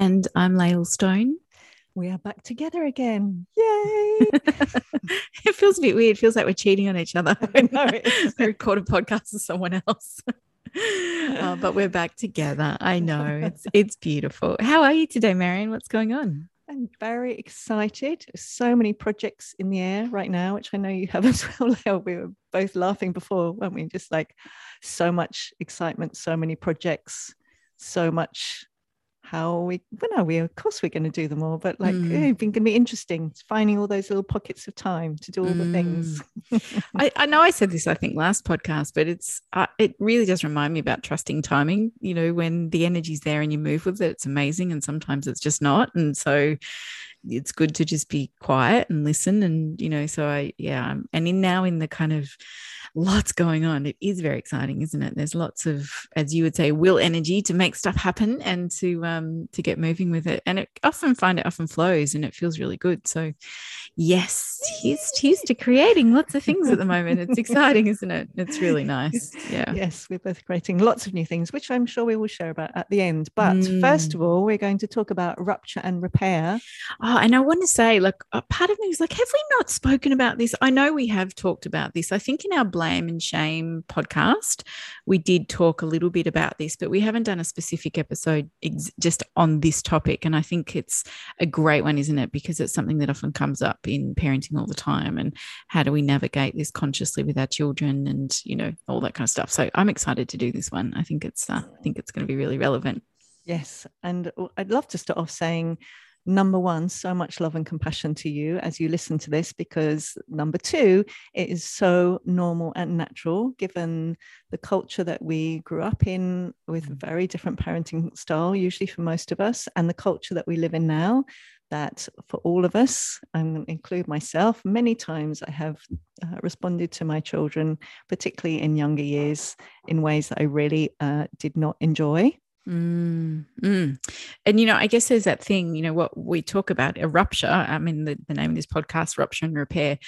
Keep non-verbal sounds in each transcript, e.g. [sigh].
And I'm Lael Stone. We are back together again. [laughs] Yay! it feels a bit weird. It feels like we're cheating on each other. I know. [laughs] we record a podcast with someone else. [laughs] uh, but we're back together. I know. It's it's beautiful. How are you today, Marion? What's going on? I'm very excited. So many projects in the air right now, which I know you have as well. We were both laughing before, weren't we? Just like so much excitement, so many projects, so much how we when are we of course we're going to do them all but like mm. it's going to be interesting finding all those little pockets of time to do all mm. the things mm. I, I, know i said this i think last podcast but it's uh, it really does remind me about trusting timing you know when the energy's there and you move with it it's amazing and sometimes it's just not and so it's good to just be quiet and listen and you know so i yeah and in now in the kind of lots going on. It is very exciting, isn't it? There's lots of, as you would say, will energy to make stuff happen and to um to get moving with it. And it often find it often flows and it feels really good. So yes, here's here's to creating lots of things at the moment. It's exciting, [laughs] isn't it? It's really nice. Yeah. Yes, we're both creating lots of new things, which I'm sure we will share about at the end. But mm. first of all, we're going to talk about rupture and repair. Oh, and I want to say, like, part of me is like, have we not spoken about this? I know we have talked about this. I think in our Blame and Shame podcast, we did talk a little bit about this, but we haven't done a specific episode ex- just on this topic. And I think it's a great one, isn't it? Because it's something that often comes up in parenting all the time. And how do we navigate this consciously with our children and, you know, all that kind of stuff. So I'm excited to do this one. I think it's, uh, I think it's going to be really relevant. Yes. And I'd love to start off saying, number one, so much love and compassion to you as you listen to this, because number two, it is so normal and natural given the culture that we grew up in with mm. very different parenting style, usually for most of us, and the culture that we live in now. That for all of us, I'm going to include myself, many times I have uh, responded to my children, particularly in younger years, in ways that I really uh, did not enjoy. Mm, mm. And, you know, I guess there's that thing, you know, what we talk about a rupture. I mean, the, the name of this podcast, Rupture and Repair.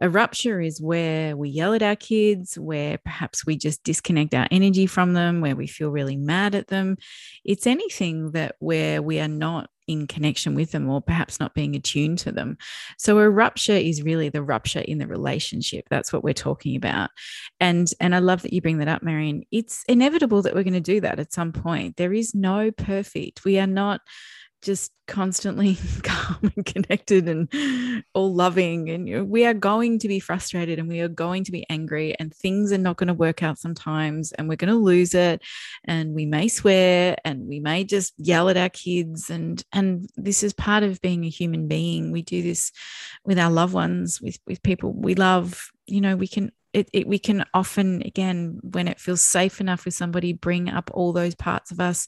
A rupture is where we yell at our kids, where perhaps we just disconnect our energy from them, where we feel really mad at them. It's anything that where we are not in connection with them or perhaps not being attuned to them. So a rupture is really the rupture in the relationship. That's what we're talking about. And and I love that you bring that up, Marion. It's inevitable that we're going to do that at some point. There is no perfect. We are not just constantly [laughs] calm and connected and all loving. And you know, we are going to be frustrated and we are going to be angry and things are not going to work out sometimes and we're going to lose it. And we may swear and we may just yell at our kids and and this is part of being a human being. We do this with our loved ones with with people we love. You know we can it, it, we can often again when it feels safe enough with somebody bring up all those parts of us.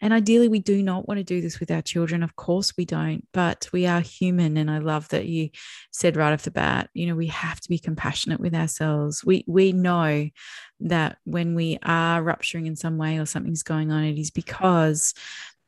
And ideally we do not want to do this with our children. Of course we don't but we are human and i love that you said right off the bat you know we have to be compassionate with ourselves. We we know that when we are rupturing in some way or something's going on it is because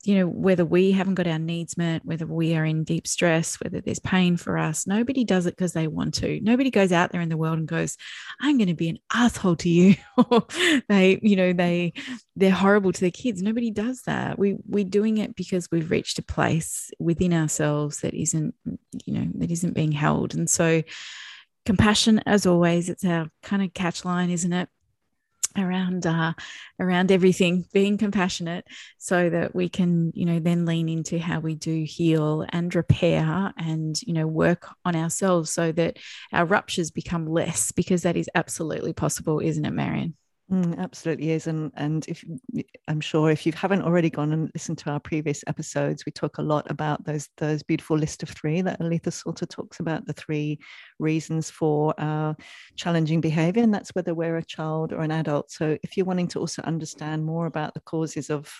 you know, whether we haven't got our needs met, whether we are in deep stress, whether there's pain for us, nobody does it because they want to. Nobody goes out there in the world and goes, I'm going to be an asshole to you. [laughs] they, you know, they they're horrible to their kids. Nobody does that. We we're doing it because we've reached a place within ourselves that isn't, you know, that isn't being held. And so compassion as always, it's our kind of catch line, isn't it? Around uh, around everything being compassionate so that we can you know then lean into how we do heal and repair and you know work on ourselves so that our ruptures become less because that is absolutely possible isn't it marion Mm, absolutely is, and and if I'm sure if you haven't already gone and listened to our previous episodes, we talk a lot about those those beautiful list of three that Aletha Solter talks about the three reasons for our challenging behavior, and that's whether we're a child or an adult. So if you're wanting to also understand more about the causes of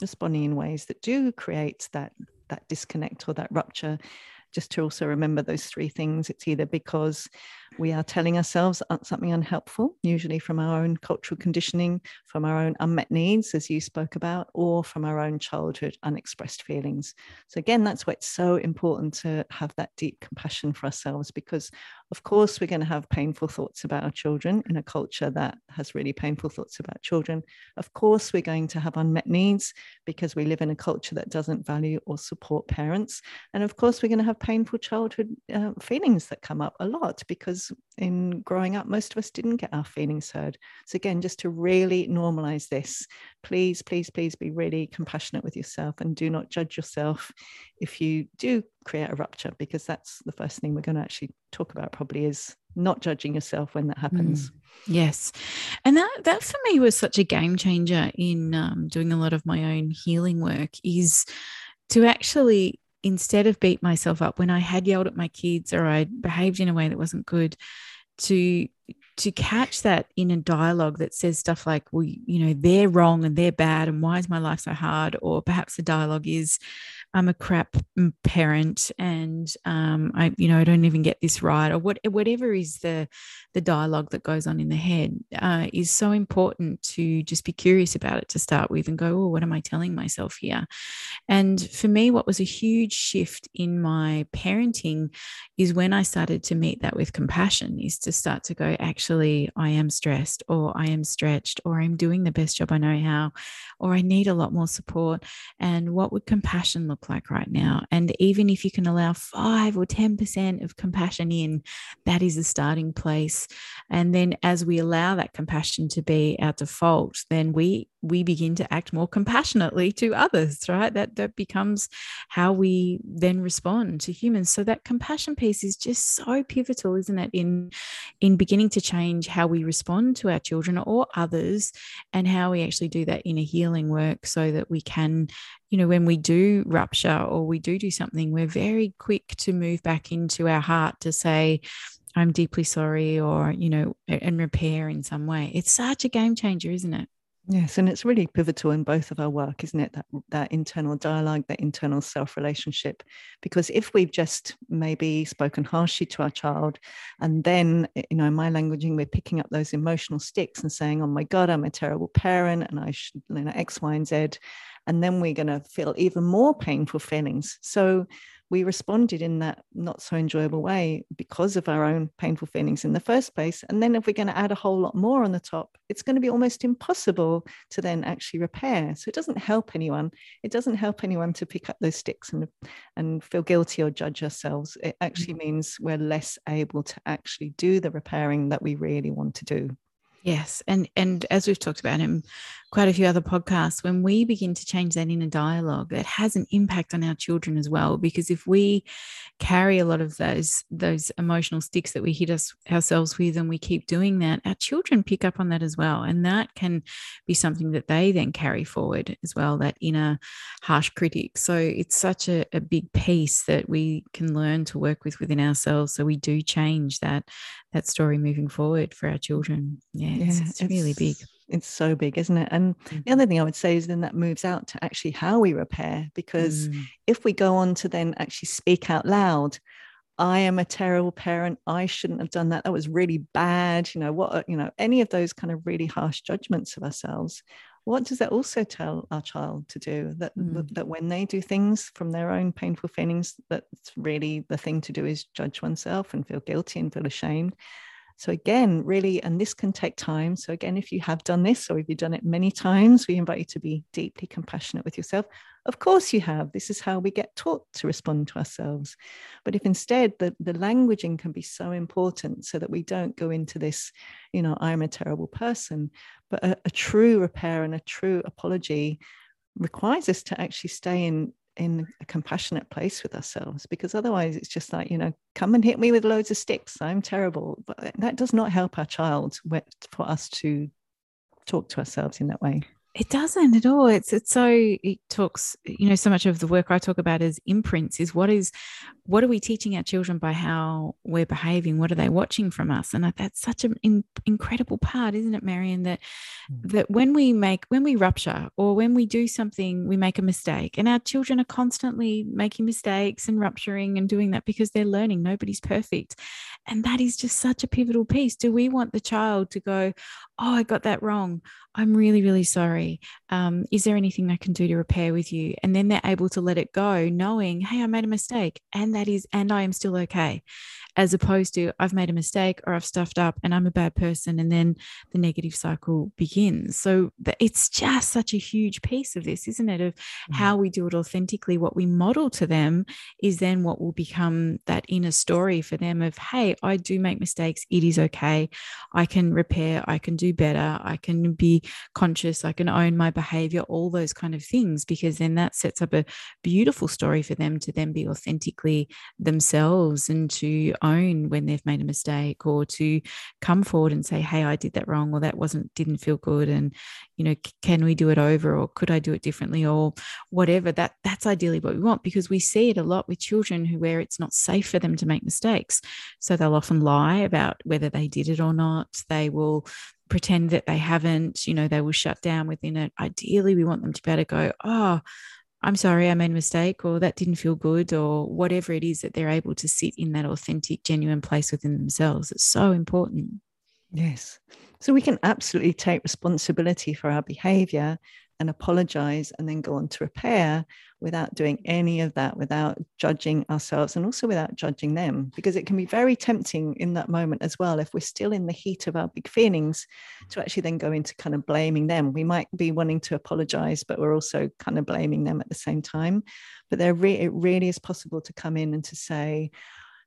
responding in ways that do create that that disconnect or that rupture just to also remember those three things. It's either because we are telling ourselves uh, something unhelpful, usually from our own cultural conditioning, from our own unmet needs, as you spoke about, or from our own childhood unexpressed feelings. So, again, that's why it's so important to have that deep compassion for ourselves because, of course, we're going to have painful thoughts about our children in a culture that has really painful thoughts about children. Of course, we're going to have unmet needs because we live in a culture that doesn't value or support parents. And of course, we're going to have painful childhood uh, feelings that come up a lot because in growing up, most of us didn't get our feelings heard. So, again, just to really normalize this, please, please, please be really compassionate with yourself and do not judge yourself if you do create a rupture, because that's the first thing we're going to actually talk about, probably is not judging yourself when that happens. Mm, yes. And that, that for me was such a game changer in um, doing a lot of my own healing work is to actually instead of beat myself up when I had yelled at my kids or I behaved in a way that wasn't good, to to catch that in a dialogue that says stuff like, well, you know, they're wrong and they're bad, and why is my life so hard? Or perhaps the dialogue is, I'm a crap parent and um, I, you know, I don't even get this right, or what, whatever is the the dialogue that goes on in the head uh, is so important to just be curious about it to start with and go, oh, what am I telling myself here? And for me, what was a huge shift in my parenting is when I started to meet that with compassion, is to start to go, actually, I am stressed, or I am stretched, or I'm doing the best job I know how, or I need a lot more support. And what would compassion look like right now? And even if you can allow five or 10% of compassion in, that is a starting place. And then as we allow that compassion to be our default then we we begin to act more compassionately to others right? That that becomes how we then respond to humans. So that compassion piece is just so pivotal isn't it in in beginning to change how we respond to our children or others and how we actually do that in a healing work so that we can you know when we do rupture or we do do something we're very quick to move back into our heart to say I'm deeply sorry or, you know, and repair in some way. It's such a game changer, isn't it? Yes, and it's really pivotal in both of our work, isn't it? That that internal dialogue, that internal self relationship. Because if we've just maybe spoken harshly to our child, and then eh, you know, my languaging, we're picking up those emotional sticks and saying, "Oh my God, I'm a terrible parent, and I should, you know, X, Y, and Z," and then we're going to feel even more painful feelings. So we responded in that not so enjoyable way because of our own painful feelings in the first place. And then if we're going to add a whole lot more on the top, it's going to be almost impossible to then actually repair. So it doesn't help anyone. It doesn't help anyone to pick up those sticks and, and feel guilty or judge ourselves. It actually mm-hmm. means we're less able to actually do the repairing that we really want to do. Yes, and and as we've talked about in quite a few other podcasts, when we begin to change that inner dialogue, that has an impact on our children as well. Because if we carry a lot of those those emotional sticks that we hit us ourselves with, and we keep doing that, our children pick up on that as well, and that can be something that they then carry forward as well. That inner harsh critic. So it's such a, a big piece that we can learn to work with within ourselves, so we do change that that story moving forward for our children. Yeah, yeah it's, it's, it's, really big. It's so big, isn't it? And mm-hmm. the other thing I would say is then that moves out to actually how we repair, because mm. if we go on to then actually speak out loud, I am a terrible parent. I shouldn't have done that. That was really bad. You know, what, you know, any of those kind of really harsh judgments of ourselves what does that also tell our child to do that mm. that when they do things from their own painful feelings that's really the thing to do is judge oneself and feel guilty and feel ashamed so again really and this can take time so again if you have done this or if you've done it many times we invite you to be deeply compassionate with yourself of course you have. This is how we get taught to respond to ourselves. But if instead the, the languaging can be so important so that we don't go into this, you know, I'm a terrible person, but a, a true repair and a true apology requires us to actually stay in in a compassionate place with ourselves because otherwise it's just like you know come and hit me with loads of sticks i'm terrible. But that does not help our child for us to talk to ourselves in that way It doesn't at all. It's it's so it talks, you know, so much of the work I talk about is imprints, is what is what are we teaching our children by how we're behaving? What are they watching from us? And that's such an in, incredible part, isn't it, Marion? That mm. that when we make when we rupture or when we do something, we make a mistake, and our children are constantly making mistakes and rupturing and doing that because they're learning. Nobody's perfect, and that is just such a pivotal piece. Do we want the child to go, "Oh, I got that wrong. I'm really, really sorry. Um, is there anything I can do to repair with you?" And then they're able to let it go, knowing, "Hey, I made a mistake," and that is, and I am still okay, as opposed to I've made a mistake or I've stuffed up and I'm a bad person. And then the negative cycle begins. So it's just such a huge piece of this, isn't it? Of mm-hmm. how we do it authentically. What we model to them is then what will become that inner story for them of, hey, I do make mistakes. It is okay. I can repair. I can do better. I can be conscious. I can own my behavior, all those kind of things, because then that sets up a beautiful story for them to then be authentically themselves and to own when they've made a mistake or to come forward and say hey i did that wrong or that wasn't didn't feel good and you know can we do it over? or could i do it differently? or whatever. That that's ideally what we want because we see it a lot with children who where it's not safe for them to make mistakes. So they'll often lie about whether they did it or not. They will pretend that they haven't you know they will shut down within it ideally we want them to be able to go oh I'm sorry, I made a mistake, or that didn't feel good, or whatever it is that they're able to sit in that authentic, genuine place within themselves. It's so important. Yes. So we can absolutely take responsibility for our behavior and apologize and then go on to repair without doing any of that, without judging ourselves and also without judging them. Because it can be very tempting in that moment as well, if we're still in the heat of our big feelings, to actually then go into kind of blaming them. We might be wanting to apologize, but we're also kind of blaming them at the same time. But there re- it really is possible to come in and to say,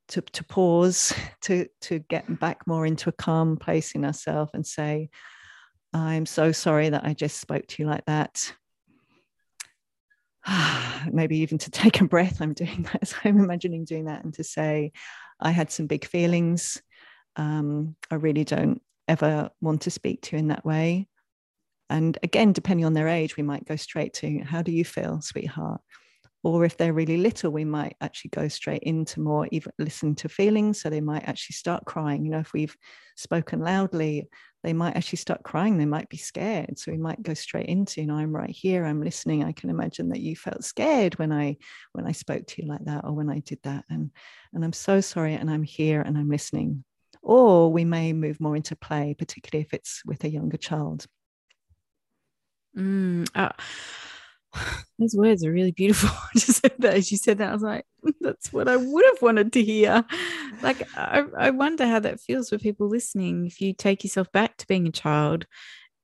to, to pause, [laughs] to, to get back more into a calm place in ourselves and say, I'm so sorry that I just spoke to you like that. [sighs] maybe even to [laughs] take a breath. I'm doing that. So I'm imagining doing that and to say, I had some big feelings. Um, I really don't ever want to speak to you in that way. And again, depending on their age, we might go straight to, How do you feel, sweetheart? Or if they're really little, we might actually go straight into more, even listen to feelings. So they might actually start crying. You know, if we've spoken loudly, they might actually start crying. They might be scared. So we might go straight into, you know, I'm right here, I'm listening. I can imagine that you felt scared when I when I spoke to you like that or when I did that. And and I'm so sorry and I'm here and I'm listening. Or we may move more into play, particularly if it's with a younger child. Mm, uh, those words are really beautiful. [laughs] Just as you said that, I was like, [laughs] that's what I would have wanted to hear. Like, I, I wonder how that feels for people listening. If you take yourself back to being a child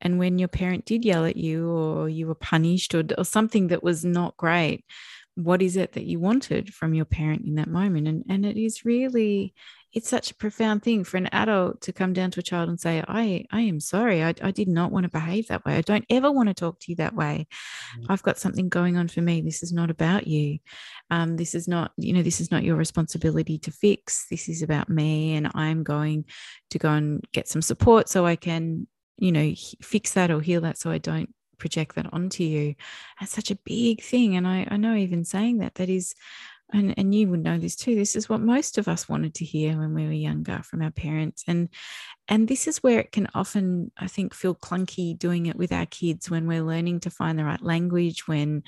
and when your parent did yell at you or you were punished or, or something that was not great, what is it that you wanted from your parent in that moment? And, and it is really it's such a profound thing for an adult to come down to a child and say, I, I am sorry. I, I did not want to behave that way. I don't ever want to talk to you that way. Mm-hmm. I've got something going on for me. This is not about you. Um, this is not, you know, this is not your responsibility to fix. This is about me. And I'm going to go and get some support so I can, you know, fix that or heal that so I don't project that onto you. That's such a big thing. And I, I know even saying that, that is and and you would know this too this is what most of us wanted to hear when we were younger from our parents and and this is where it can often i think feel clunky doing it with our kids when we're learning to find the right language when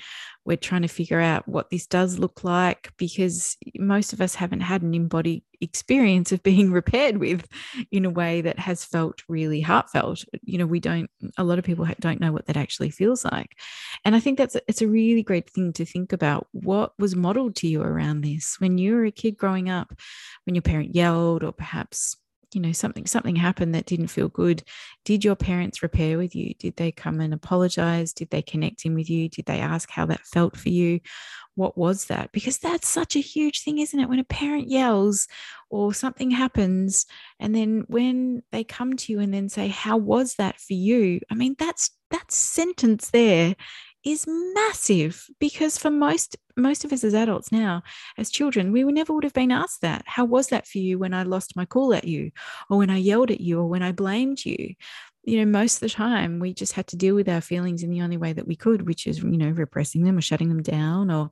we're trying to figure out what this does look like because most of us haven't had an embodied experience of being [laughs] repaired with in a way that has felt really heartfelt. You know we don't a lot of people don't know what that actually feels like. And i think that's it's a really great thing to think about what was modeled to you around this. When you were a kid growing up when your parent yelled or perhaps you know something something happened that didn't feel good. Did your parents repair with you? Did they come and apologize? Did they connect in with you? Did they ask how that felt for you? What was that? Because that's such a huge thing isn't it? When a parent yells or something happens and then when they come to you and then say how was that for you? I mean that's that sentence there is massive because for most most of us as adults now as children we never would have been asked that how was that for you when i lost my cool at you or when i yelled at you or when i blamed you you know, most of the time we just had to deal with our feelings in the only way that we could, which is, you know, repressing them or shutting them down or,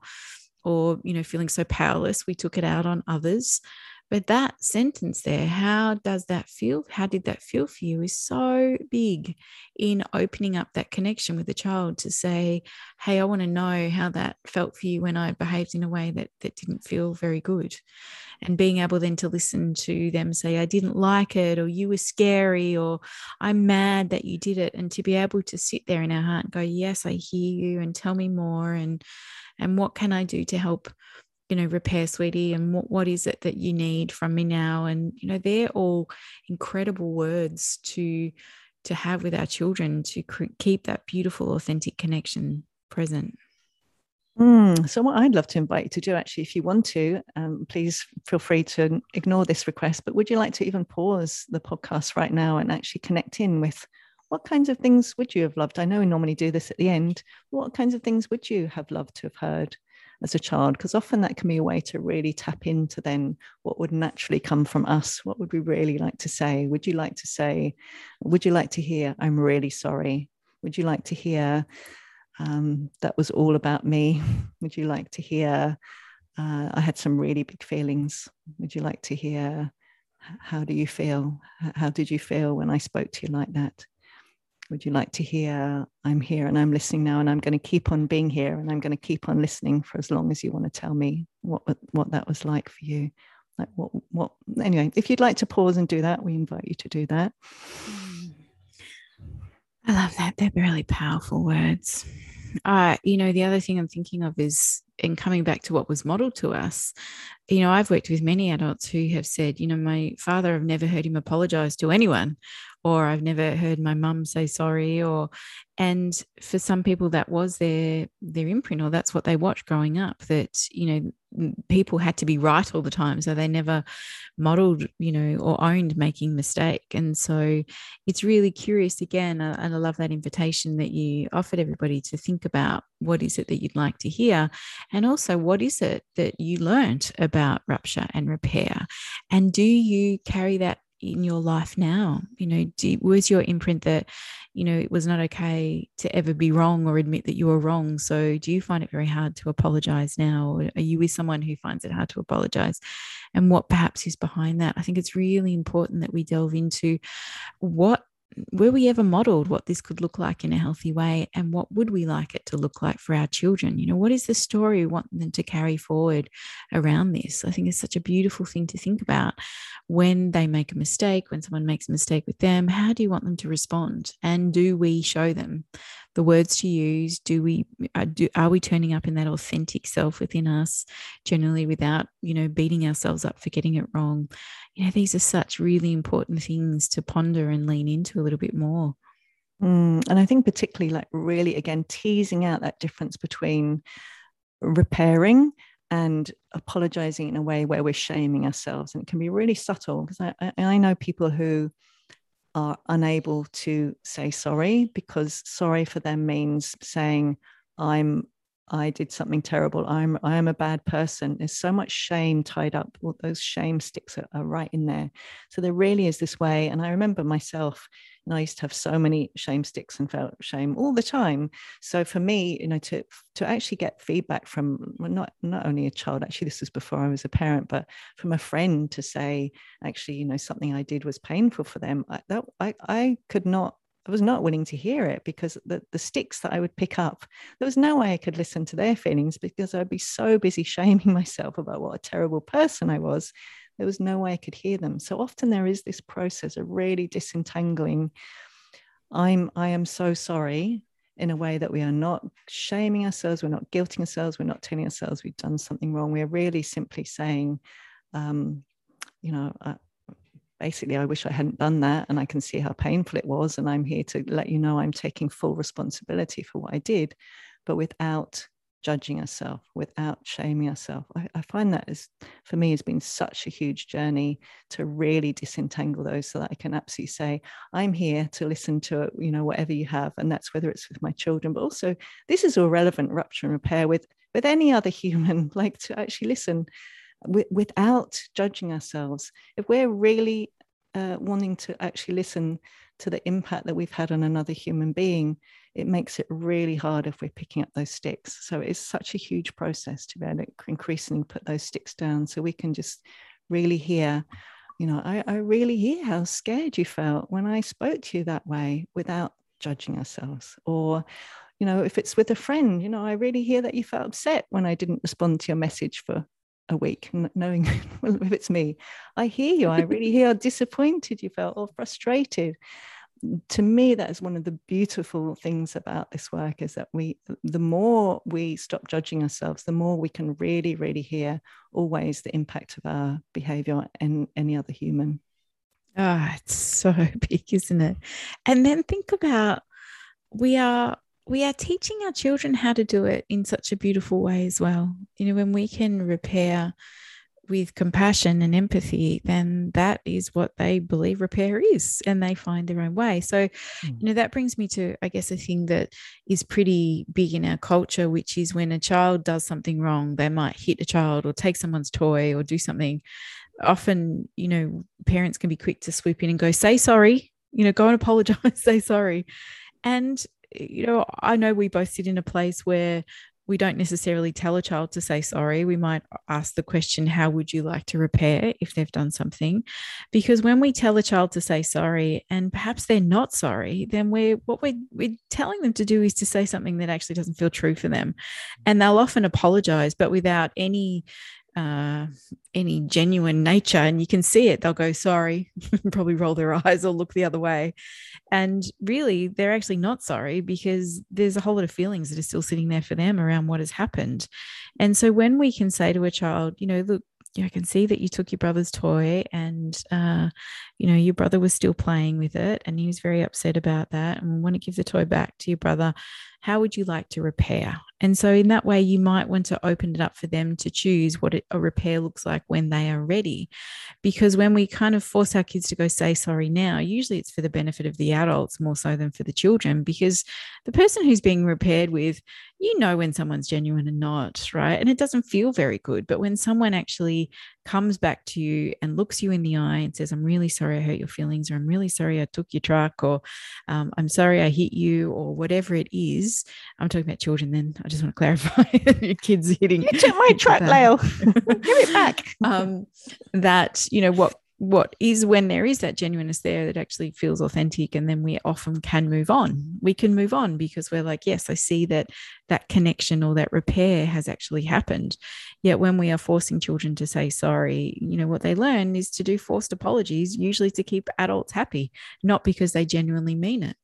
or, you know, feeling so powerless. We took it out on others. But that sentence there, how does that feel? How did that feel for you? Is so big in opening up that connection with the child to say, Hey, I want to know how that felt for you when I behaved in a way that, that didn't feel very good. And being able then to listen to them say, I didn't like it, or you were scary, or I'm mad that you did it. And to be able to sit there in our heart and go, Yes, I hear you, and tell me more. And and what can I do to help you know repair sweetie and what, what is it that you need from me now and you know they're all incredible words to to have with our children to keep that beautiful authentic connection present Mm, so, what I'd love to invite you to do, actually, if you want to, um, please feel free to ignore this request. But would you like to even pause the podcast right now and actually connect in with what kinds of things would you have loved? I know we normally do this at the end. What kinds of things would you have loved to have heard as a child because often that can be a way to really tap into then what would naturally come from us. What would we really like to say? Would you like to say would you like to hear i'm really sorry? Would you like to hear um, that was all about me? [laughs] Would you like to hear uh, i had some really big feelings? Would you like to hear how do you feel? How did you feel when i spoke to you like that would you like to hear i'm here and i'm listening now and i'm going to keep on being here and i'm going to keep on listening for as long as you want to tell me what what that was like for you? Like what what anyway if you'd like to pause and do that we invite you to do that. I love that. They're really powerful words. Uh you know the other thing i'm thinking of is in coming back to what was modeled to us you know i've worked with many adults who have said you know my father i've never heard him apologize to anyone or I've never heard my mum say sorry or and for some people that was their their imprint or that's what they watched growing up that you know people had to be right all the time. So they never modeled you know or owned making mistake. And so it's really curious again and I love that invitation that you offered everybody to think about what is it that you'd like to hear and also what is it that you learned about rupture and repair? And do you carry that in your life now? You know, do, was your imprint that, you know, it was not okay to ever be wrong or admit that you were wrong? So do you find it very hard to apologize now? Or are you with someone who finds it hard to apologize? And what perhaps is behind that? I think it's really important that we delve into what were we ever modeled what this could look like in a healthy way and what would we like it to look like for our children? You know what is the story we want them to carry forward around this? I think it's such a beautiful thing to think about when they make a mistake when someone makes a mistake with them how do you want them to respond? And do we show them the words to use do we are, uh, do, are we turning up in that authentic self within us generally without you know beating ourselves up for getting it wrong? You know these are such really important things to ponder and lean into a little bit more. Mm, and i think particularly like really again teasing out that difference between repairing and apologizing in a way where we're shaming ourselves. And it can be really subtle because I, I, I know people who are unable to say sorry because sorry for them means saying i'm i did something terrible i'm i am a bad person there's so much shame tied up well, those shame sticks are, are right in there so there really is this way and i remember myself and I used to have so many shame sticks and felt shame all the time. So for me, you know, to to actually get feedback from not not only a child, actually this was before I was a parent, but from a friend to say, actually, you know, something I did was painful for them. I, that I I could not I was not willing to hear it because the, the sticks that I would pick up, there was no way I could listen to their feelings because I'd be so busy [laughs] shaming myself about what a terrible person I was there was no way I could hear them. So often there is this process of really disentangling. I'm I am so sorry in a way that we are not shaming ourselves, we're not guilting ourselves, we're not telling ourselves we've done something wrong. We're really simply saying, um, you know, uh, basically, I wish I hadn't done that, and I can see how painful it was, and I'm here to let you know I'm taking full responsibility for what I did, but without judging ourselves, without shaming ourselves. I, I, find that is, for me, has been such a huge journey to really disentangle those so that I can absolutely say, I'm here to listen to, you know, whatever you have. And that's whether it's with my children, but also this is all relevant rupture and repair with, with any other [laughs] human, like to actually listen w- without judging ourselves. If we're really uh, wanting to actually listen to the impact that we've had on another human being, it makes it really hard if we're picking up those sticks. So it's such a huge process to be able to increasingly put those sticks down so we can just really hear, you know, I, I really hear how scared you felt when I spoke to you that way without judging ourselves. Or, you know, if it's with a friend, you know, I really hear that you felt upset when I didn't respond to your message for a week, knowing [laughs] well, if it's me, I hear you. I really hear how disappointed you felt or frustrated. To me that is one of the beautiful things about this work is that we the more we stop judging ourselves the more we can really really hear always the impact of our behavior and any other human. Ah oh, it's so [laughs] big isn't it? And then think about we are we are teaching our children how to do it in such a beautiful way as well you know when we can repair with compassion and empathy, then that is what they believe repair is, and they find their own way. So, mm. you know, that brings me to, I guess, a thing that is pretty big in our culture, which is when a child does something wrong, they might hit a child or take someone's toy or do something. Often, you know, parents can be quick to swoop in and go, say sorry, you know, go and [laughs] apologize, say sorry. And you know, I know we both sit in a place where we don't necessarily tell a child to say sorry. We might ask the question, How would you like to repair if they've done something? Because when we tell a child to say sorry and perhaps they're not sorry, then we're what we're, we're telling them to do is to say something that actually doesn't feel true for them. And they'll often apologize, but without any uh, any genuine nature and you can see it they'll go sorry [laughs] probably roll their [laughs] eyes or look the other way and really they're actually not sorry because there's a whole lot of feelings that are still sitting there for them around what has happened and so when we can say to a child you know look I can see that you took your brother's toy and, uh, you know, your brother was still playing with it and he was very upset about that. And we want to give the toy back to your brother. How would you like to repair? And so, in that way, you might want to open it up for them to choose what a repair looks like when they are ready. Because when we kind of force our kids to go say sorry now, usually it's for the benefit of the adults more so than for the children, because the person who's being repaired with, you know, when someone's genuine and not, right? And it doesn't feel very good. But when someone actually comes back to you and looks you in the eye and says, I'm really sorry I hurt your feelings, or I'm really sorry I took your truck, or um, I'm sorry I hit you, or whatever it is. I'm talking about children then. I just want to [laughs] clarify your kids hitting. You took my [laughs] truck, Leo. [laughs] Give it back. um, that, you know, what what is when there is that genuineness there that actually feels authentic and then we often can move on. We can move on because we're like yes i see that that connection or that repair has actually happened. Yet when we are forcing children to say sorry you know what they learn is to do forced apologies usually to keep adults happy not because they genuinely mean it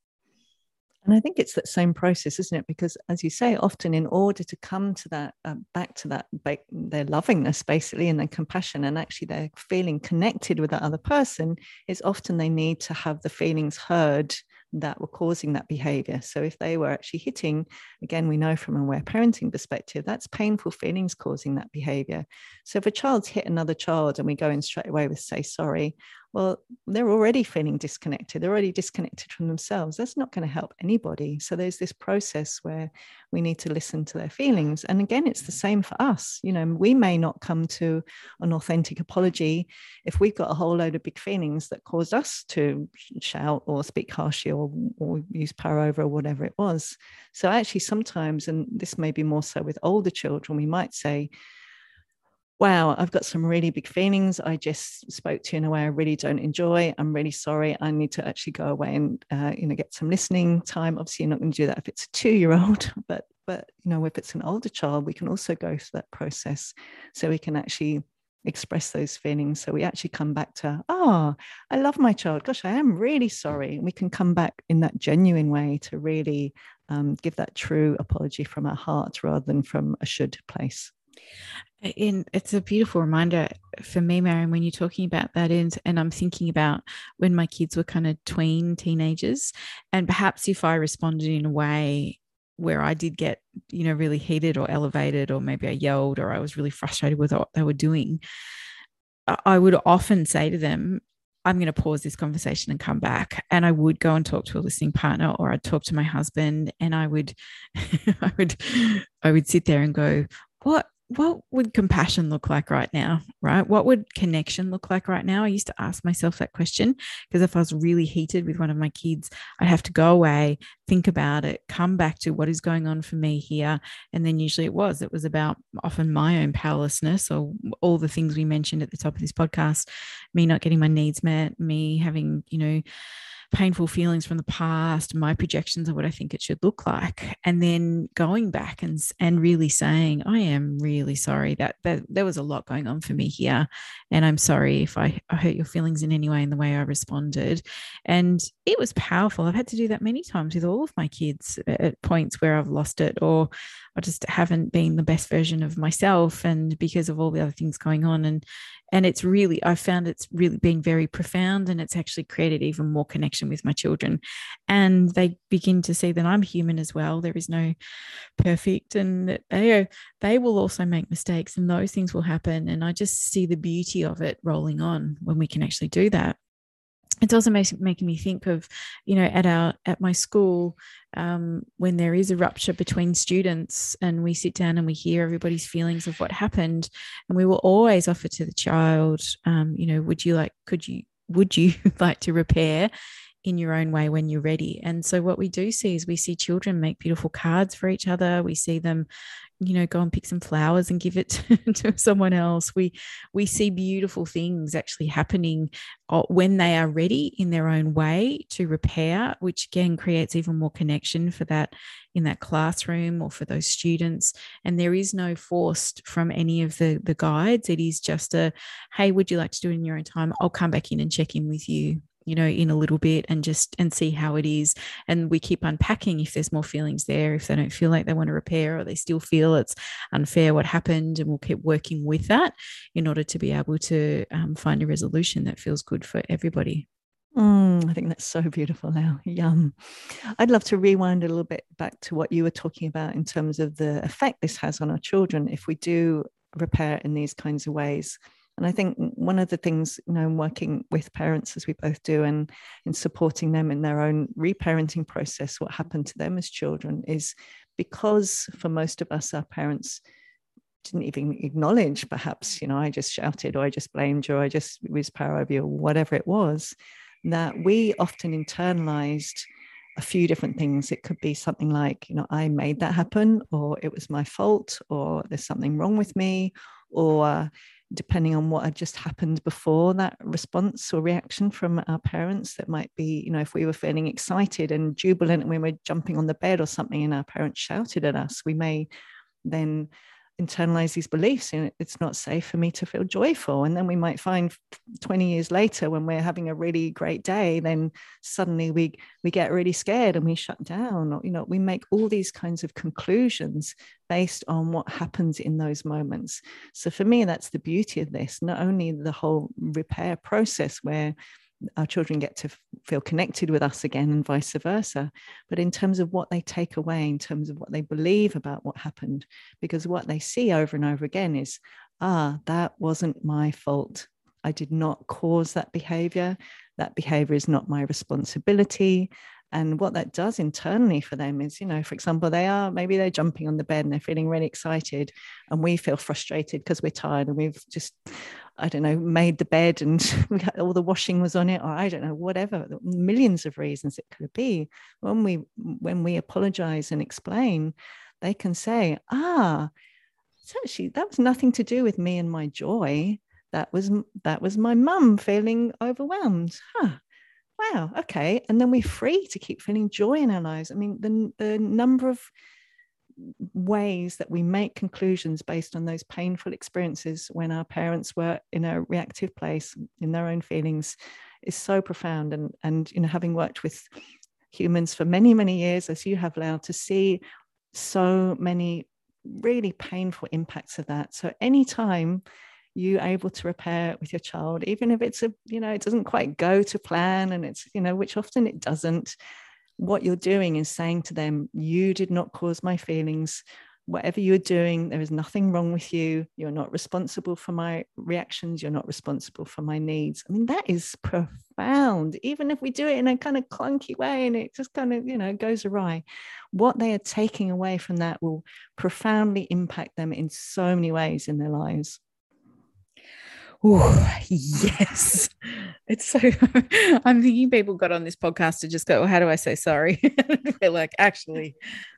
and I think it's that same process, isn't it? Because as you say, often in order to come to that, uh, back to that, their lovingness basically and their compassion, and actually they're feeling connected with that other person, is often they need to have the feelings heard that were causing that behavior. So if they were actually hitting, again, we know from a aware parenting perspective, that's painful feelings causing that behavior. So if a child's hit another child and we go in straight away with say sorry, well, they're already feeling disconnected. They're already disconnected from themselves. That's not going to help anybody. So there's this process where we need to listen to their feelings. And again, it's the mm. same for us. You know, we may not come to an authentic apology if we've got a whole load of big feelings that caused us to shout or speak harshly or, or use power over or whatever it was. So actually, sometimes, and this may be more so with older children, we might say, wow, I've got some really big feelings. I just spoke to in a way I really don't enjoy. I'm really sorry. I need to actually go away and uh, you know get some listening time. Obviously, you're not going to do that if it's a two-year-old, [laughs] but but you know if it's an older child, we can also go through that process, so we can actually express those feelings. So we actually come back to, oh, I love my child. Gosh, I am really sorry. And we can come back in that genuine way to really um, give that true apology from our heart rather than from a should place. And it's a beautiful reminder for me, Marion, when you're talking about that. And I'm thinking about when my kids were kind of tween teenagers. And perhaps if I responded in a way where I did get, you know, really heated or elevated, or maybe I yelled or I was really frustrated with what they were doing, I would often say to them, I'm going to pause this conversation and come back. And I would go and talk to a listening partner or I'd talk to my husband and I would, [laughs] I would, I would sit there and go, what what would compassion look like right now? Right? What would connection look like right now? I used to ask myself that question because if I was really heated with one of my kids, I'd have to go away, think about it, come back to what is going on for me here. And then usually it was, it was about often my own powerlessness or all the things we mentioned at the top of this podcast, me not getting my needs met, me having, you know, painful feelings from the past, my projections of what I think it should look like, and then going back and and really saying, I am really sorry that, that there was a lot going on for me here, and I'm sorry if I, I hurt your feelings in any way in the way I responded, and it was powerful. I've had to do that many times with all of my kids at points where I've lost it or I just haven't been the best version of myself, and because of all the other things going on, and and it's really i found it's really been very profound and it's actually created even more connection with my children. And they begin to see that i'm human as well. There is no perfect. And they they will also make mistakes and those things will happen. And i just see the beauty of it rolling on when we can actually do that it's also making me think of you know at our at my school um, when there is a rupture between students and we sit down and we hear everybody's feelings of what happened and we will always offer to the child um, you know would you like could you would you [laughs] like to repair in your own way when you're ready. And so what we do see is we see children make beautiful cards for each other. We see them, you know, go and pick some flowers and give it [laughs] to, to someone else. We we see beautiful things actually happening uh, when they are ready in their own way to repair, which again creates even more connection for that in that classroom or for those students. And there is no forced from any of the the guides. It is just a, hey, would you like to do it in your own time? I'll come back in and check in with you you know in a little bit and just and see how it is and we keep unpacking if there's more feelings there if they don't feel like they want to repair or they still feel it's unfair what happened and we'll keep working with that in order to be able to um, find a resolution that feels good for everybody Mm, I think that's so beautiful now. Yum. I'd love to rewind a little bit back to what you were talking about in terms of the effect this has on our children if we do repair in these kinds of ways. And I think one of the things, you know, working with parents as we both do and in supporting them in their own reparenting process, what happened to them as children is because for most of us, our parents didn't even acknowledge, perhaps, you know, I just shouted or I just blamed you or I just was power over you or whatever it was, that we often internalized a few different things. It could be something like, you know, I made that happen, or it was my fault, or there's something wrong with me, or depending on what had just happened before that response or reaction from our parents that might be you know if we were feeling excited and jubilant and we were jumping on the bed or something and our parents shouted at us we may then internalize these beliefs and it's not safe for me to feel joyful. And then we might find 20 years later when we're having a really great day then suddenly we we get really scared and we shut down or you know we make all these kinds of conclusions based on what happens in those moments. So for me that's the beauty of this. Not only the whole repair process where our children get to feel connected with us again and vice versa. But in terms of what they take away in terms of what they believe about what happened because what they see over and over again is ah that wasn't my fault. I did not cause that behavior. That behavior is not my responsibility. And what that does internally for them is you know for example they are maybe they're jumping on the bed and they're feeling really excited and we feel frustrated because we're tired and we've just i don't know made the bed and [laughs] all the washing was on it or i don't know whatever millions of reasons it could be when we when we apologize and explain they can say ah it's actually that was nothing to do with me and my joy that was that was my mum feeling overwhelmed huh wow, okay. And then we're free to keep feeling joy in our lives. I mean, the, the number of ways that we make conclusions based on those painful experiences when our parents were in a reactive place in their own feelings is so profound. And, and you know, having worked with humans for many, many years, as you have, Lael, to see so many really painful impacts of that. So anytime you able to repair with your child even if it's a you know it doesn't quite go to plan and it's you know which often it doesn't what you're doing is saying to them you did not cause my feelings whatever you're doing, there is nothing wrong with you. You're not responsible for my reactions. You're not responsible for my needs. I mean, that is profound. Even if we do it in a kind of clunky way and it just kind of, you know, goes awry, what they are taking away from that will profoundly impact them in so many ways in their lives. Oh, yes. It's so, [laughs] I'm thinking people got on this podcast to just go, well, how do I say sorry? [laughs] We're like, actually,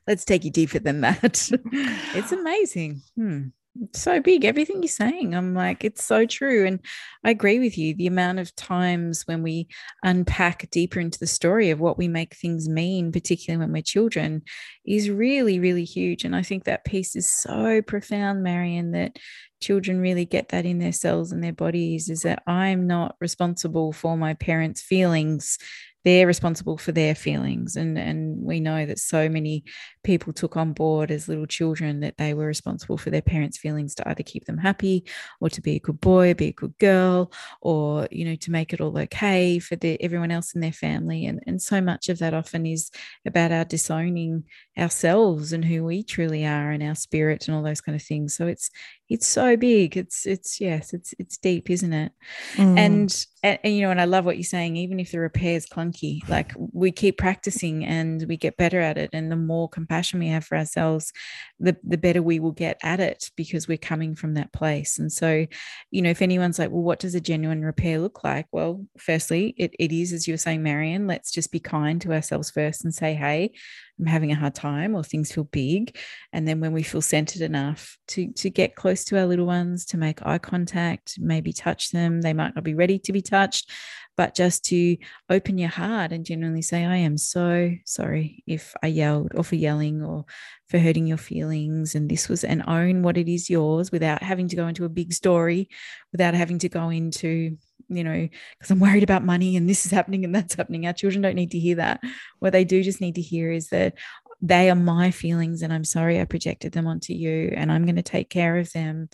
let's take you deeper than that. [laughs] it's amazing. Hmm so big everything you're saying i'm like it's so true and i agree with you the amount of times when we unpack deeper into the story of what we make things mean particularly when we're children is really really huge and i think that piece is so profound marion that children really get that in their cells and their bodies is that i'm not responsible for my parents feelings they're responsible for their feelings and and we know that so many people took on board as little children that they were responsible for their parents feelings to either keep them happy or to be a good boy be a good girl or you know to make it all okay for the, everyone else in their family. And and so much of that often is about our disowning ourselves and who we truly are and our spirit and all those kind of things. So it's it's so big. It's it's yes it's it's deep isn't it? Mm. and, and, and you know and i love what you're saying even if the repair is clunky like we keep practicing and we get better at it. And the more compassion we have for ourselves the the better we will get at it because we're coming from that place. And so you know if anyone's like well what does a genuine repair look like? Well firstly it, it is as you were saying marion let's just be kind to ourselves first and say hey I'm having a hard time or things feel big. And then when we feel centered enough to, to get close to our little ones, to make eye contact, maybe touch them, they might not be ready to be touched, but just to open your heart and genuinely say, I am so sorry if I yelled or for yelling or for hurting your feelings. And this was, and own what it is yours without having to go into a big story, without having to go into you know, because I'm worried about money and this is happening and that's happening. Our children don't need to hear that. What they do just need to hear is that they are my feelings and I'm sorry I projected them onto you and I'm going to take care of them.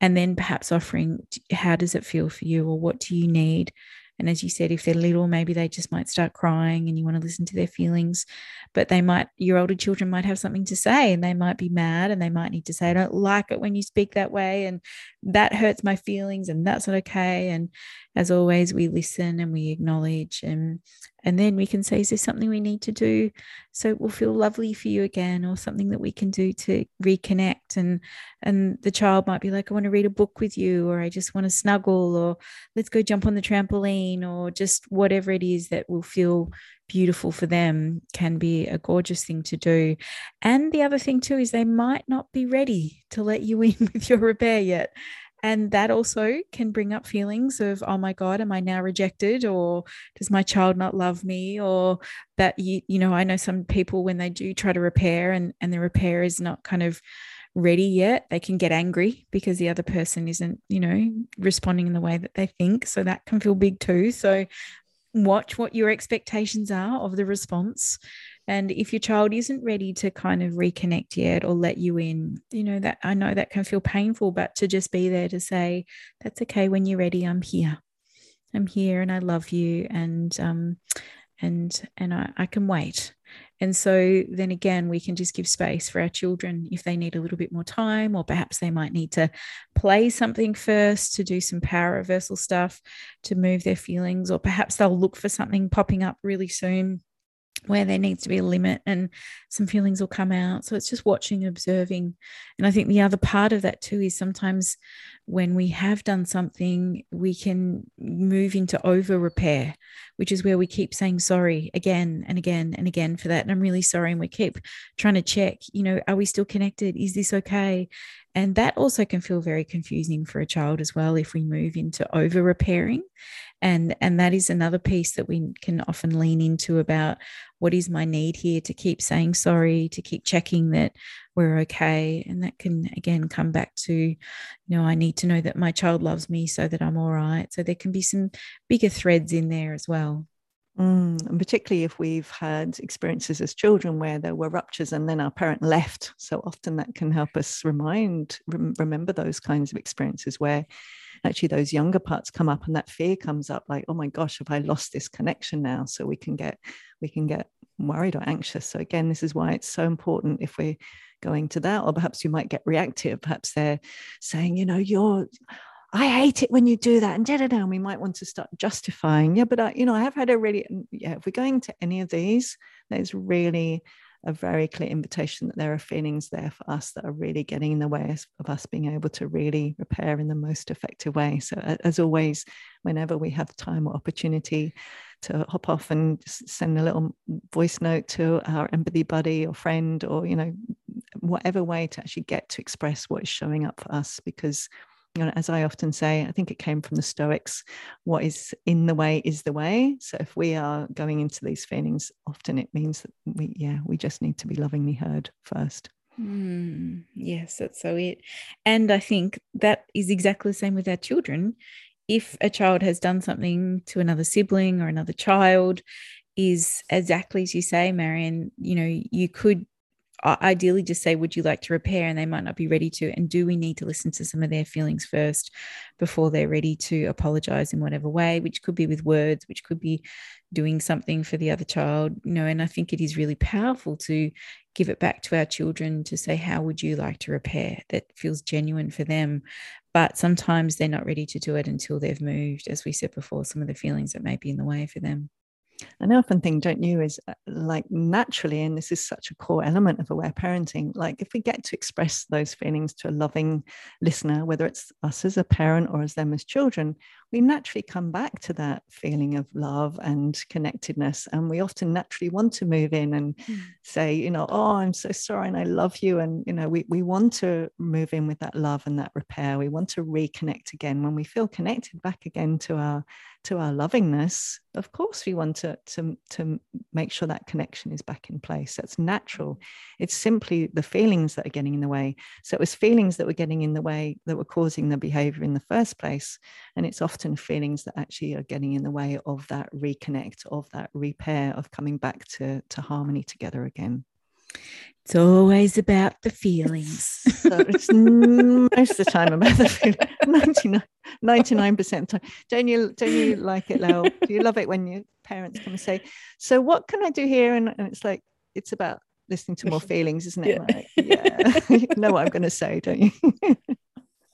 And then perhaps offering, how does it feel for you or what do you need? And as you said, if they're little, maybe they just might start crying and you want to listen to their feelings. But they might, your older children might have something to say and they might be mad and they might need to say, I don't like it when you speak that way. And that hurts my feelings and that's not okay. And as always, we listen and we acknowledge and and then we can say, is there something we need to do so it will feel lovely for you again, or something that we can do to reconnect? And and the child might be like, I want to read a book with you, or I just want to snuggle, or let's go jump on the trampoline, or just whatever it is that will feel beautiful for them can be a gorgeous thing to do. And the other thing too is they might not be ready to let you [laughs] in with your repair yet. And that also can bring up feelings of, oh my God, am I now rejected? Or does my child not love me? Or that, you, you know, I know some people when they do try to repair and, and the repair is not kind of ready yet, they can get angry because the other person isn't, you know, responding in the way that they think. So that can feel big too. So watch what your expectations are of the response and if your child isn't ready to kind of reconnect yet or let you in, you know, that I know that can feel painful, but to just be there to say, that's okay. When you're ready, I'm here. I'm here and I love you. And, um, and, and I, I can wait. And so then again, we can just give space for our children if they need a little bit more time, or perhaps they might need to play something first to do some power reversal stuff to move their feelings, or perhaps they'll look for something popping up really soon where there needs to be a limit and some feelings will come out. So it's just watching observing. And I think the other part of that too is sometimes when we have done something, we can move into over repair, which is where we keep saying sorry again and again and again for that. And I'm really sorry. And we keep trying to check, you know, are we still connected? Is this okay? And that also can feel very confusing for a child as well if we move into over repairing and and that is another piece that we can often lean into about what is my need here to keep saying sorry to keep checking that we're okay. And that can again come back to you know i need to know that my child loves me so that i'm all right. So there can be some bigger threads in there as well. Mm, and particularly if we've had experiences as children where there were ruptures and then our parent left. So often that can help us remind, rem- remember those kinds of experiences where actually those younger parts come up and that fear comes up like, oh my gosh, have I lost this connection now? So we can get, we can get worried or anxious. So again, this is why it's so important if we're going to that, or perhaps you might get reactive. Perhaps they're saying, you know, you're I hate it when you do that. And da, da, da. And we might want to start justifying. Yeah, but I, you know, I have had a really, yeah, if we're going to any of these, there's really a very clear invitation that there are feelings there for us that are really getting in the way of us being able to really repair in the most effective way. So, as always, whenever we have time or opportunity to hop off and send a little voice note to our empathy buddy or friend, or you know, whatever way to actually get to express what is showing up for us, because you know, as I often say, I think it came from the Stoics what is in the way is the way. So if we are going into these feelings, often it means that we, yeah, we just need to be lovingly heard first. Mm, yes, that's so it. And I think that is exactly the same with our children. If a child has done something to another sibling or another child, is exactly as you say, Marion, you know, you could ideally just say, Would you like to repair? And they might not be ready to. And do we need to listen to some of their feelings first before they're ready to apologize in whatever way, which could be with words, which could be doing something for the other child? You know, and I think it is really powerful to give it back to our children to say, How would you like to repair? That feels genuine for them. But sometimes they're not ready to do it until they've moved, as we said before, some of the feelings that may be in the way for them. And I often think, don't you, is uh, like naturally, and this is such a core element of aware parenting, like if we get to express those feelings to a loving listener, whether it's us as a parent or as them as children, we naturally come back to that feeling of love and connectedness. And we often naturally want to move in and mm. say, you know, oh, I'm so sorry and I love you. And, you know, we, we want to move in with that love and that repair. We want to reconnect again. When we feel connected back again to our to our lovingness, of course we want to, to, to make sure that connection is back in place. That's natural. It's simply the feelings that are getting in the way. So it was feelings that were getting in the way that were causing the behavior in the first place. And it's often often feelings that actually are getting in the way of that reconnect, of that repair, of coming back to, to harmony together again. It's always about the feelings. so it's most of the time about the feeling. [laughs] 99, percent of the time. Don't you, don't you like it, Lael? Do you love it when your parents come and say, So what can I do here? And, and it's like, it's about listening to more feelings, isn't it? Yeah. Like, yeah. [laughs] you know what I'm going to say, don't you? [laughs]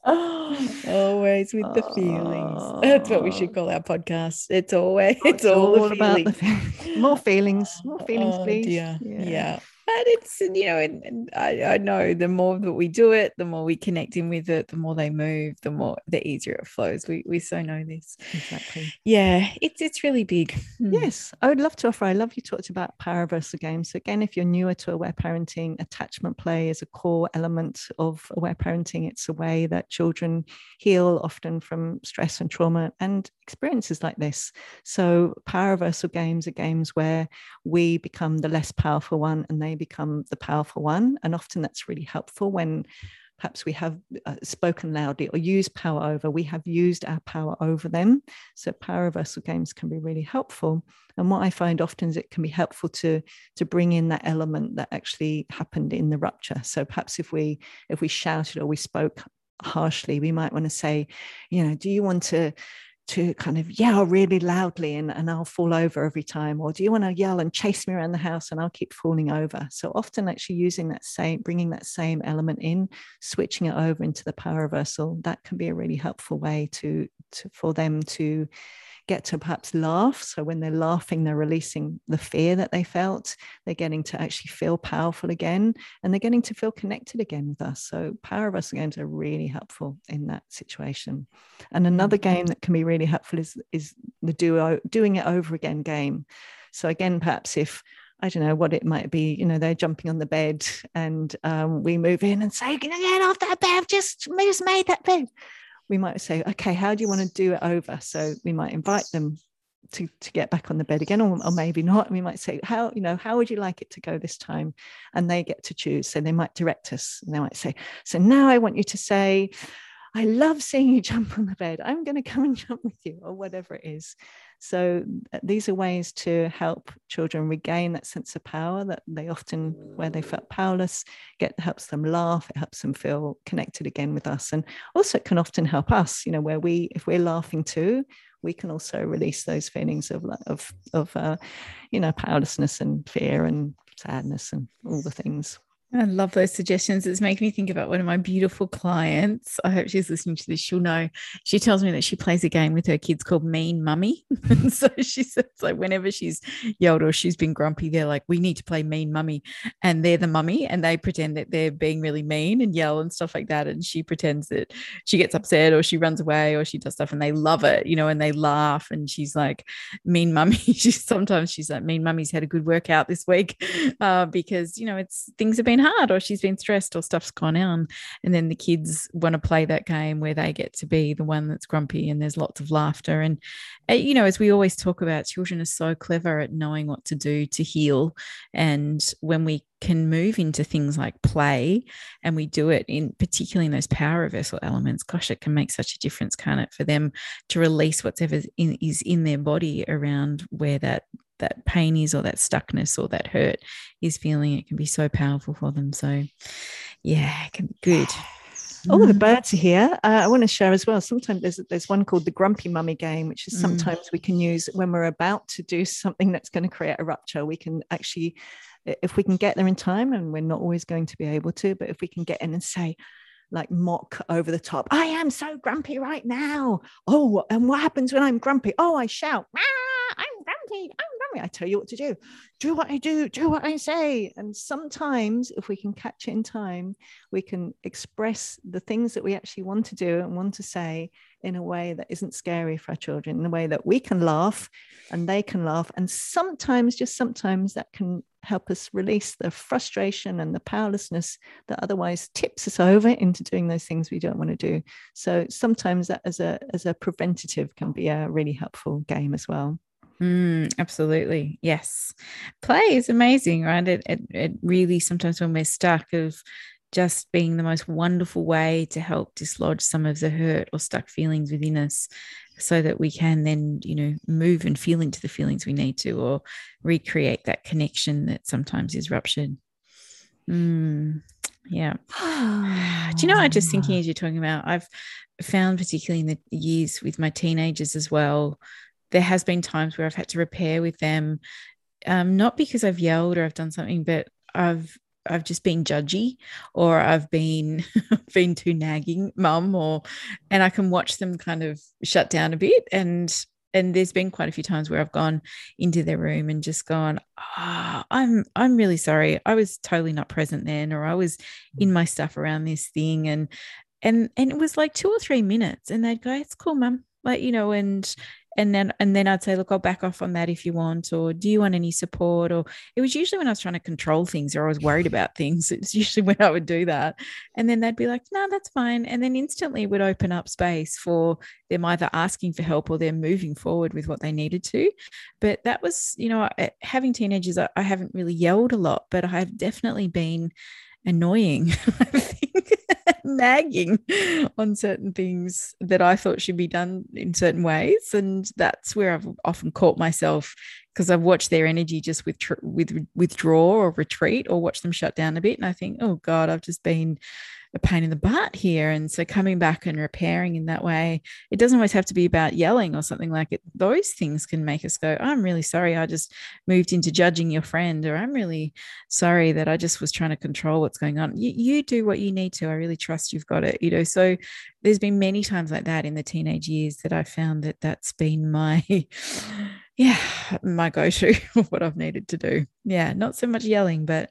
[laughs] always with the feelings. That's what we should call our podcast. It's always [laughs] it's, it's all, all about the feelings. more feelings, more feelings, oh, please. Yeah. yeah and it's you know and, and I, I, know the more that we do it the more we connect in with it the more they move the more the easier it flows. We we so know this. Exactly. Yeah it's it's really big. Hmm. yes i would love to offer i love you talked about power reversal games. So again if you're newer to aware parenting attachment play is a core element of aware parenting. It's a way that children heal often from stress and trauma. And experiences like this so power reversal games are games where we become the less powerful one and they become the powerful one. And often that's really helpful when perhaps we have uh, spoken loudly or used power over, we have used our power over them. So power reversal games can be really helpful. And what I find often is it can be helpful to, to bring in that element that actually happened in the rupture. So perhaps if we if we shouted or we spoke harshly, we might want to say, you know, do you want to to kind of yell really loudly and, and I'll fall over every time? Or do you want to yell and chase me around the house and I'll keep falling over? So often actually using that same, bringing that same element in, switching it over into the power reversal, that can be a really helpful way to, to for them to get to perhaps laugh. So when they're laughing, they're releasing the fear that they felt. They're getting to actually feel powerful again and they're getting to feel connected again with us. So power reversal games are really helpful in that situation. And another mm-hmm. game that can be really helpful is, is the duo doing it over again game. So again, perhaps if I don't know what it might be. You know, they're jumping on the bed, and um, we move in and say, "Get off that bed! I've just just made that bed." We might say, okay, how do you want to do it over? So we might invite them to, to get back on the bed again, or, or maybe not. We might say, how, you know, how would you like it to go this time? And they get to choose. So they might direct us and they might say, so now I want you to say, I love seeing you [laughs] jump on the bed. I'm going to come and jump with you, or whatever it is. So uh, these are ways to help children regain that sense of power that they often, where they felt powerless, get helps them laugh. It helps them feel connected again with us, and also it can often help us. You know, where we, if we're laughing too, we can also release those feelings of of of uh, you know powerlessness and fear and sadness and all the things I love those suggestions. It's making me think about one of my beautiful clients. I hope she's listening to this. She'll know. She tells me that she plays a game with her kids called Mean Mummy. [laughs] so she says, like, whenever she's yelled or she's been grumpy, they're like, we need to play Mean Mummy. And they're the mummy and they pretend that they're being really mean and yell and stuff like that. And she pretends that she gets upset or she runs away or she does stuff and they love it, you know, and they laugh. And she's like, Mean Mummy. [laughs] she's sometimes she's like, Mean Mummy's had a good workout this week [laughs] uh, because, you know, it's things have been hard or she's been stressed or stuff's gone on. And then the kids want to play that game where they get to be the one that's grumpy and there's lots of laughter. And, uh, you know, as we always talk about, children are so clever at knowing what to do to heal. And when we can move into things like play and we do it in particularly in those power reversal elements gosh it can make such a difference can't it for them to release whatever is in their body around where that that pain is or that stuckness or that hurt is feeling it can be so powerful for them so yeah it can, be good [sighs] Oh, the birds are here. Uh, I want to share as well. Sometimes there's there's one called the Grumpy Mummy game, which is mm. sometimes mm. we can use when we're about to do something that's going to create a rupture. We can actually, if we can get there in time, and we're not always going to be able to, but if we can get in and say, like mock over the top, I am so grumpy right now. Oh, and what happens when I'm grumpy? Oh, I shout, ah, I'm grumpy, I'm me. I tell you what to do. Do what I do, do what I say. And sometimes, if we can catch it in time, we can express the things that we actually want to do and want to say in a way that isn't scary for our children, in a way that we can laugh and they can laugh. And sometimes, just sometimes, that can help us release the frustration and the powerlessness that otherwise tips us over into doing those things we don't want to do. So sometimes that as a as a preventative can be a really helpful game as well. Mm, absolutely. Yes. Play is amazing, right? It, it, it really sometimes when we're stuck of just being the most wonderful way to help dislodge some of the hurt or stuck feelings within us so that we can then, you know, move and feel into the feelings we need to or recreate that connection that sometimes is ruptured. Mm, yeah. [sighs] Do you know, I'm just thinking as you're talking about, I've found, particularly in the years with my teenagers as well, there has been times where I've had to repair with them, um, not because I've yelled or I've done something, but I've I've just been judgy or I've been [laughs] been too nagging mum or and I can watch them kind of shut down a bit and and there's been quite a few times where I've gone into their room and just gone, oh, I'm I'm really sorry. I was totally not present then, or I was in my stuff around this thing. And and and it was like two or three minutes. And they'd go, It's cool, mum. Like, you know, and and then and then I'd say, look, I'll back off on that if you want, or do you want any support? Or it was usually when I was trying to control things or I was worried about things. It's usually when I would do that. And then they'd be like, no, that's fine. And then instantly it would open up space for them either asking for help or they're moving forward with what they needed to. But that was, you know, having teenagers, I haven't really yelled a lot, but I have definitely been annoying. [laughs] I think [laughs] nagging on certain things that I thought should be done in certain ways. And that's where I've often caught myself because I've watched their energy just with, with withdraw or retreat or watch them shut down a bit. And I think, oh God, I've just been a pain in the butt here. And so coming back and repairing in that way, it doesn't always have to be about yelling or something like it. Those things can make us go, I'm really sorry. I just moved into judging your friend, or I'm really sorry that I just was trying to control what's going on. You, you do what you need to. I really trust you've got it. You know, so there's been many times like that in the teenage years that I found that that's been my. [sighs] yeah, my go to, [laughs] what I've needed to do. Yeah, not so much yelling, but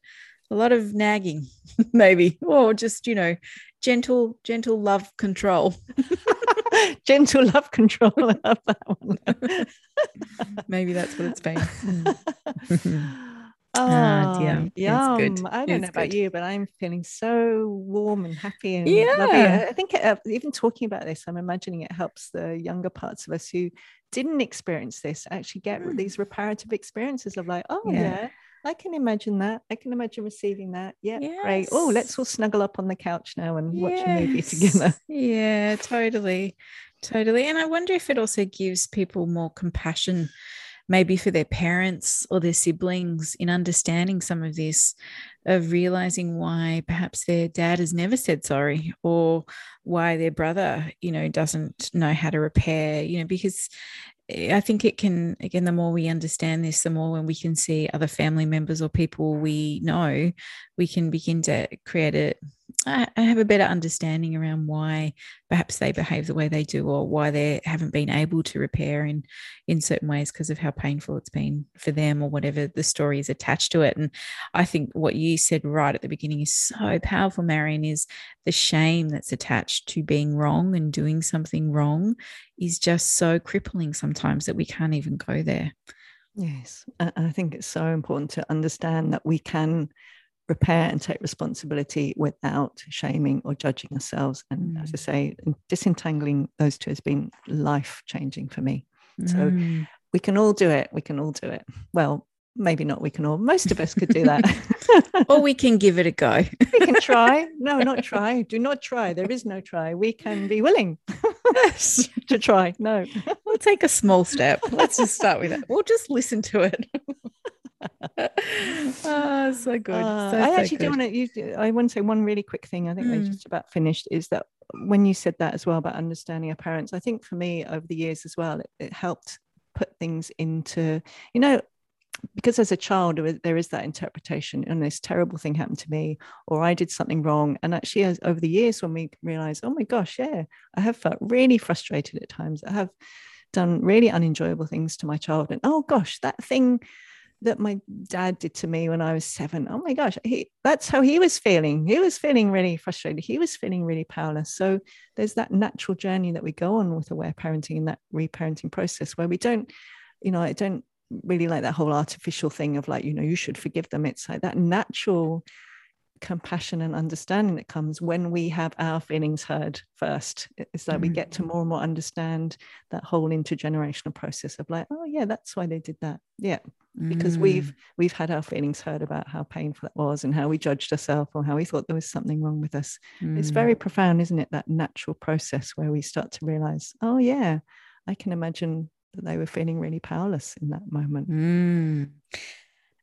a lot of nagging, [laughs] maybe, or just, you know, gentle, gentle love control. [laughs] gentle love control. I love that one. [laughs] maybe that's what it's been. Oh, uh, yeah, yum. I don't it's know about good. you, but I'm feeling so warm and happy and yeah. lovely. I think uh, even talking about this, I'm imagining it helps the younger parts of us who didn't experience this actually get mm. these reparative experiences of like, oh yeah. yeah I can imagine that. I can imagine receiving that. Yeah, yes. great. Oh, let's all snuggle up on the couch now and yes. watch a movie together. [laughs] Yeah, totally. Totally. And I wonder if it also gives people more compassion, maybe for their parents or their siblings in understanding some of this. of realizing why perhaps their dad has never said sorry or why their brother, you know, doesn't know how to repair, you know, because Eh, I think it can, again, the more we understand this, the more when we can see other family members or people we know, we can begin to create a, I have a better understanding around why perhaps they behave the way they do or why they haven't been able to repair in in certain ways because of how painful it's been for them or whatever the story is attached to it. And i think what you said right at the beginning is so powerful marion is the shame that's attached to being wrong and doing something wrong is just so crippling sometimes that we can't even go there. Yes. I think it's so important to understand that we can repair and take responsibility without shaming or judging ourselves. And mm. as I mm. say, disentangling those two has been life changing for me. Mm. So we can all do it. We can all do it. Well, maybe not we can all most of us could do that [laughs] or we can give it a go [laughs] we can try no not try do not try there is no try we can be willing [laughs] to try no we'll take a small step let's just start with that we'll just listen to it oh, so good. Uh, so, I so actually good. do want to use, I want to say one really quick thing. I think mm. just about finished is that when you said that as well about understanding our parents, I think for me over the years as well, it, it helped put things into, you know, because as a child there is that interpretation and this terrible thing happened to me or i did something wrong and actually as, over the years when we realize oh my gosh yeah i have felt really frustrated at times i have done really unenjoyable things to my child and oh gosh that thing that my dad did to me when I was seven. Oh my gosh, he, that's how he was feeling. He was feeling really frustrated. He was feeling really powerless. So there's that natural journey that we go on with aware parenting and that reparenting process where we don't, you know, I don't really like that whole artificial thing of like, you know, you should forgive them. It's like that natural compassion and understanding that comes when we have our feelings heard first. It's like mm-hmm. we get to mm. more and more understand that whole intergenerational process of like, oh yeah, that's why they did that. Yeah because mm. we've we've had our feelings heard about how painful it was and how we judged ourselves or how we thought there was something wrong with us mm. it's very profound isn't it that natural process where we start to realize oh yeah i can imagine that they were feeling really powerless in that moment mm.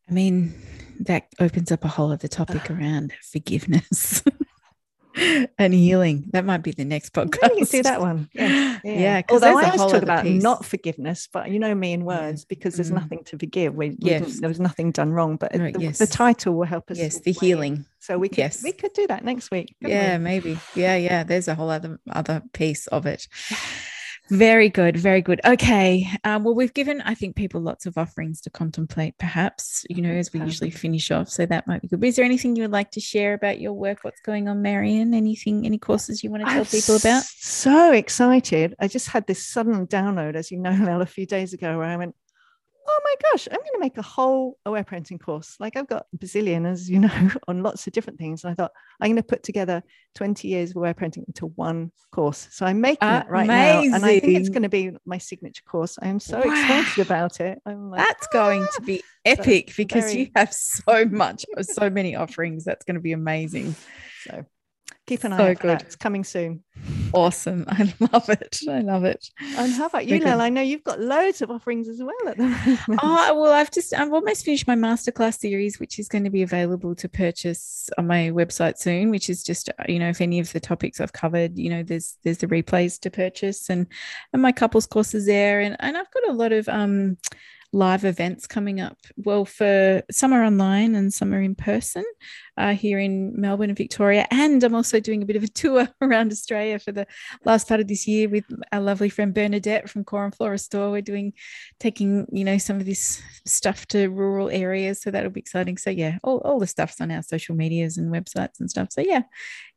I mean that opens up a whole other topic around forgiveness [laughs] and healing. That might be the next podcast. You can see that one. Yeah. [gasps] Yeah. yeah Although I always talk about peace. not forgiveness, but you know me in words because there's mm. nothing to forgive. We, yes. there was nothing done wrong, but right, the, yes. the, title will help us. Yes, the healing. So we could yes. we could do that next week. Yeah, we? maybe. Yeah, yeah. There's a whole other other piece of it. [sighs] [sighs] Very good, very good. Okay. Um, well, we've given, I think, people lots of offerings to contemplate, perhaps, you know, as we usually finish off. So that might be good. But is there anything you would like to share about your work? What's going on, Marion? Anything, any courses you want to tell I'm people about? So excited. I just had this sudden download, as you know, [laughs] Lael, a few days ago, where I went, oh my gosh, I'm going to make a whole aware parenting course. Like I've got bazillion, as you [laughs] know, on lots of different things. And I thought I'm going to put together 20 years of aware parenting into one course. So I'm making uh, it right now. And I think it's going to be my signature course. I am so wow. excited about it. I'm like, That's ah! going to be [gasps] epic so because very... you have so much, so many offerings. That's going to be amazing. [laughs] So keep an eye so out. Good. It's coming soon. Awesome. [laughs] I love it. I love it. And how about you, Lael? I know you've got loads of offerings as well at the moment. [laughs] Oh, well, I've just, I've almost finished my masterclass series, which is going to be available to purchase on my website soon, which is just, you know, if any of the topics I've covered, you know, there's, there's the replays to purchase and, and my couples courses there. And, and I've got a lot of, um, live events coming up. Well, for some are online and some are in person uh, here in Melbourne and Victoria. And I'm also doing a bit of a [laughs] tour around Australia for the last part of this year with our lovely friend Bernadette from Core and Flora Store. We're doing taking, you know, some of this stuff to rural areas. So that'll be exciting. So yeah, all, all the stuff's on our social medias and websites and stuff. So yeah,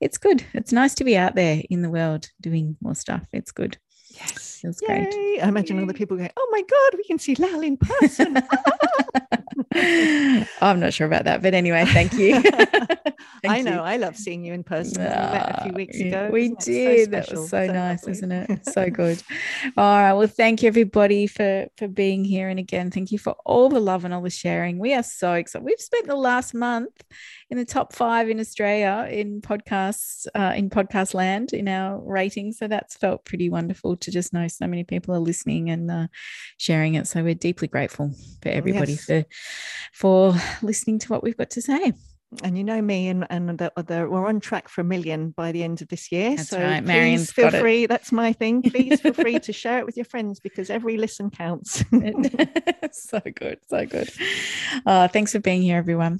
it's good. It's nice to be out there in the world doing more stuff. It's good. Yes. Feels Yay. great. I imagine all the people going, oh my God, we can see Lael in person. [laughs] I'm not sure about that, but anyway, thank you. [laughs] thank I know. You. I love seeing you in person. we met a few weeks ago. We did. So that was so, so nice, lovely. isn't it? So [laughs] good. All right. Well, thank you everybody for for being here, and again, thank you for all the love and all the sharing. We are so excited. We've spent the last month in the top five in Australia in podcasts uh, in podcast land in our ratings, so that's felt pretty wonderful to just know so many people are listening and uh, sharing it. So we're deeply grateful for everybody yes. for for listening to what we've got to say. and you know me, and and the, the, we're on track for a million by the end of this year. That's so right. please feel got it. free. That's my thing. Please feel free to [laughs] share it with your friends because every listen counts. [laughs] so good. So good. Uh, thanks for being here, everyone.